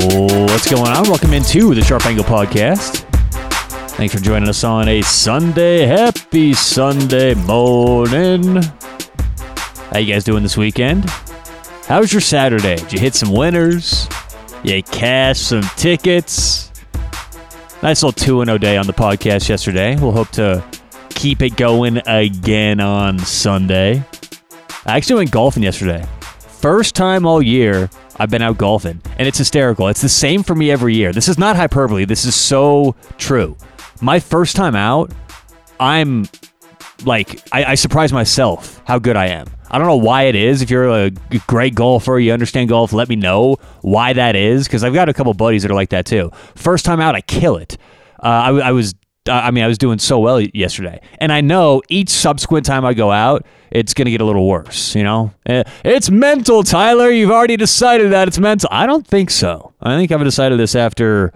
What's going on? Welcome into the Sharp Angle Podcast. Thanks for joining us on a Sunday. Happy Sunday morning. How you guys doing this weekend? How was your Saturday? Did you hit some winners? You cash some tickets? Nice little 2 0 day on the podcast yesterday. We'll hope to keep it going again on Sunday. I actually went golfing yesterday. First time all year I've been out golfing, and it's hysterical. It's the same for me every year. This is not hyperbole. This is so true. My first time out, I'm like, I, I surprise myself how good I am. I don't know why it is. If you're a great golfer, you understand golf, let me know why that is, because I've got a couple buddies that are like that too. First time out, I kill it. Uh, I, I was I mean, I was doing so well yesterday. And I know each subsequent time I go out, it's going to get a little worse, you know? Eh, it's mental, Tyler. You've already decided that it's mental. I don't think so. I think I've decided this after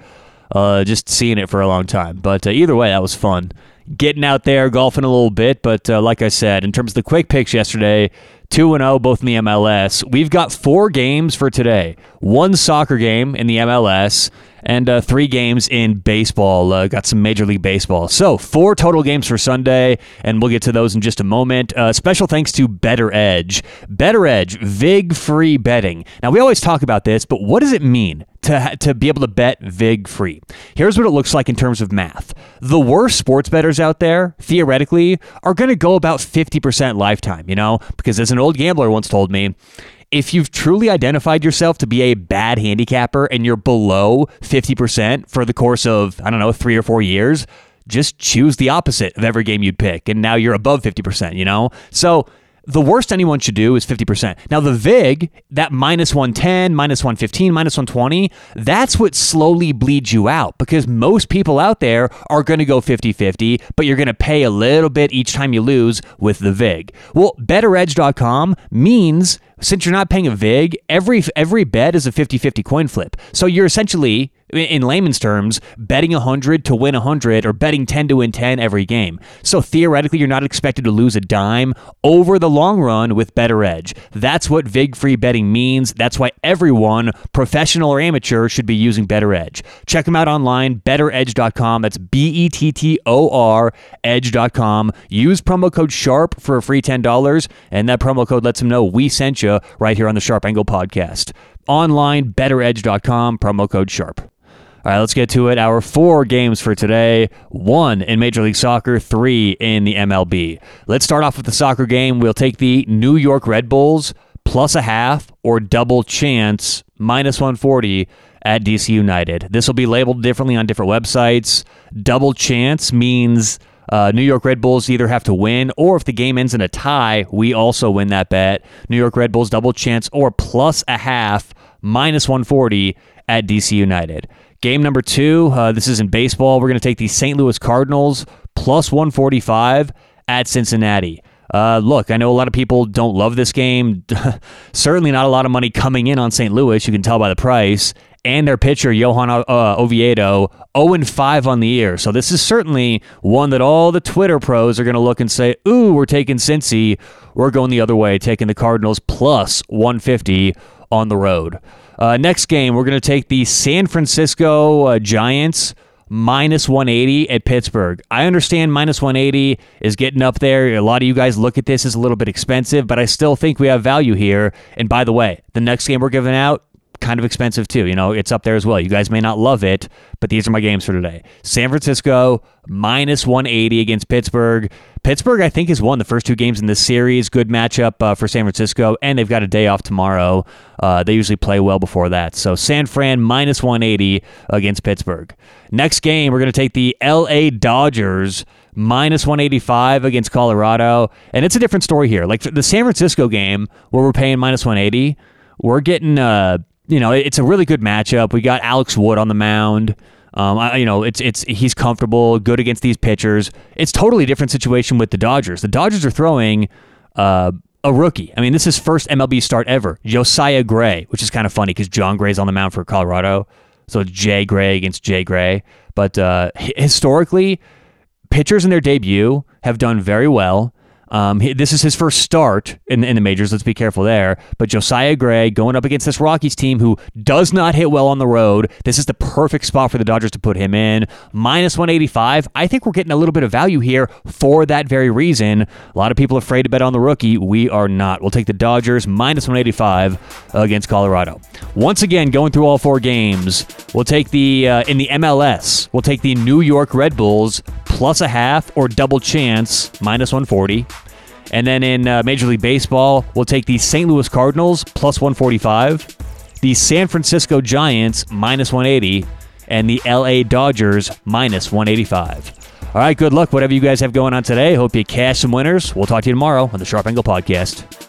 uh, just seeing it for a long time. But uh, either way, that was fun. Getting out there, golfing a little bit. But uh, like I said, in terms of the quick picks yesterday, 2 and 0, both in the MLS. We've got four games for today one soccer game in the MLS and uh, three games in baseball. Uh, got some Major League Baseball. So, four total games for Sunday, and we'll get to those in just a moment. Uh, special thanks to BettorEdge. Better Edge, VIG free betting. Now, we always talk about this, but what does it mean? To, to be able to bet VIG free. Here's what it looks like in terms of math. The worst sports bettors out there, theoretically, are going to go about 50% lifetime, you know? Because as an old gambler once told me, if you've truly identified yourself to be a bad handicapper and you're below 50% for the course of, I don't know, three or four years, just choose the opposite of every game you'd pick. And now you're above 50%, you know? So the worst anyone should do is 50%. Now, the VIG, that minus 110, minus 115, minus 120, that's what slowly bleeds you out because most people out there are going to go 50 50, but you're going to pay a little bit each time you lose with the VIG. Well, bettoredge.com means since you're not paying a VIG, every every bet is a 50-50 coin flip. So you're essentially in layman's terms, betting 100 to win 100 or betting 10 to win 10 every game. So theoretically, you're not expected to lose a dime over the long run with BettorEdge. That's what VIG free betting means. That's why everyone, professional or amateur, should be using BettorEdge. Check them out online, bettoredge.com. That's B E T T O R edge.com. Use promo code SHARP for a free $10, and that promo code lets them know we sent you right here on the Sharp Angle podcast. Online, bettoredge.com, promo code SHARP. All right, let's get to it. Our four games for today one in Major League Soccer, three in the MLB. Let's start off with the soccer game. We'll take the New York Red Bulls plus a half or double chance minus 140 at DC United. This will be labeled differently on different websites. Double chance means. Uh, New York Red Bulls either have to win, or if the game ends in a tie, we also win that bet. New York Red Bulls double chance or plus a half, minus 140 at DC United. Game number two, uh, this is in baseball. We're going to take the St. Louis Cardinals plus 145 at Cincinnati. Uh, look, I know a lot of people don't love this game. Certainly not a lot of money coming in on St. Louis. You can tell by the price. And their pitcher, Johan uh, Oviedo, 0 5 on the year. So this is certainly one that all the Twitter pros are going to look and say, ooh, we're taking Cincy. We're going the other way, taking the Cardinals plus 150 on the road. Uh, next game, we're going to take the San Francisco uh, Giants minus 180 at Pittsburgh. I understand minus 180 is getting up there. A lot of you guys look at this as a little bit expensive, but I still think we have value here. And by the way, the next game we're giving out, kind of expensive too. You know, it's up there as well. You guys may not love it, but these are my games for today. San Francisco minus 180 against Pittsburgh. Pittsburgh, I think, has won the first two games in this series. Good matchup uh, for San Francisco, and they've got a day off tomorrow. Uh, they usually play well before that. So San Fran minus 180 against Pittsburgh. Next game, we're going to take the LA Dodgers minus 185 against Colorado. And it's a different story here. Like the San Francisco game where we're paying minus 180, we're getting uh, you know, it's a really good matchup. We got Alex Wood on the mound. Um, I, you know, it's it's he's comfortable, good against these pitchers. It's totally different situation with the Dodgers. The Dodgers are throwing uh, a rookie. I mean, this is first MLB start ever. Josiah Gray, which is kind of funny because Jon Gray's on the mound for Colorado, so it's Jay Gray against Jay Gray. But uh, historically, pitchers in their debut have done very well. Um, he- this is his first start in, in the majors. Let's be careful there. But Josiah Gray going up against this Rockies team who does not hit well on the road. This is the perfect spot for the Dodgers to put him in. Minus 185. I think we're getting a little bit of value here for that very reason. A lot of people are afraid to bet on the rookie. We are not. We'll take the Dodgers minus 185 against Colorado. Once again, going through all four games, we'll take the uh, in the MLS. We'll take the New York Red Bulls plus a half or double chance minus 140. And then in uh, Major League Baseball, we'll take the St. Louis Cardinals plus 145, the San Francisco Giants minus 180, and the LA Dodgers minus 185. All right, good luck, whatever you guys have going on today. Hope you cash some winners. We'll talk to you tomorrow on the Sharp Angle Podcast.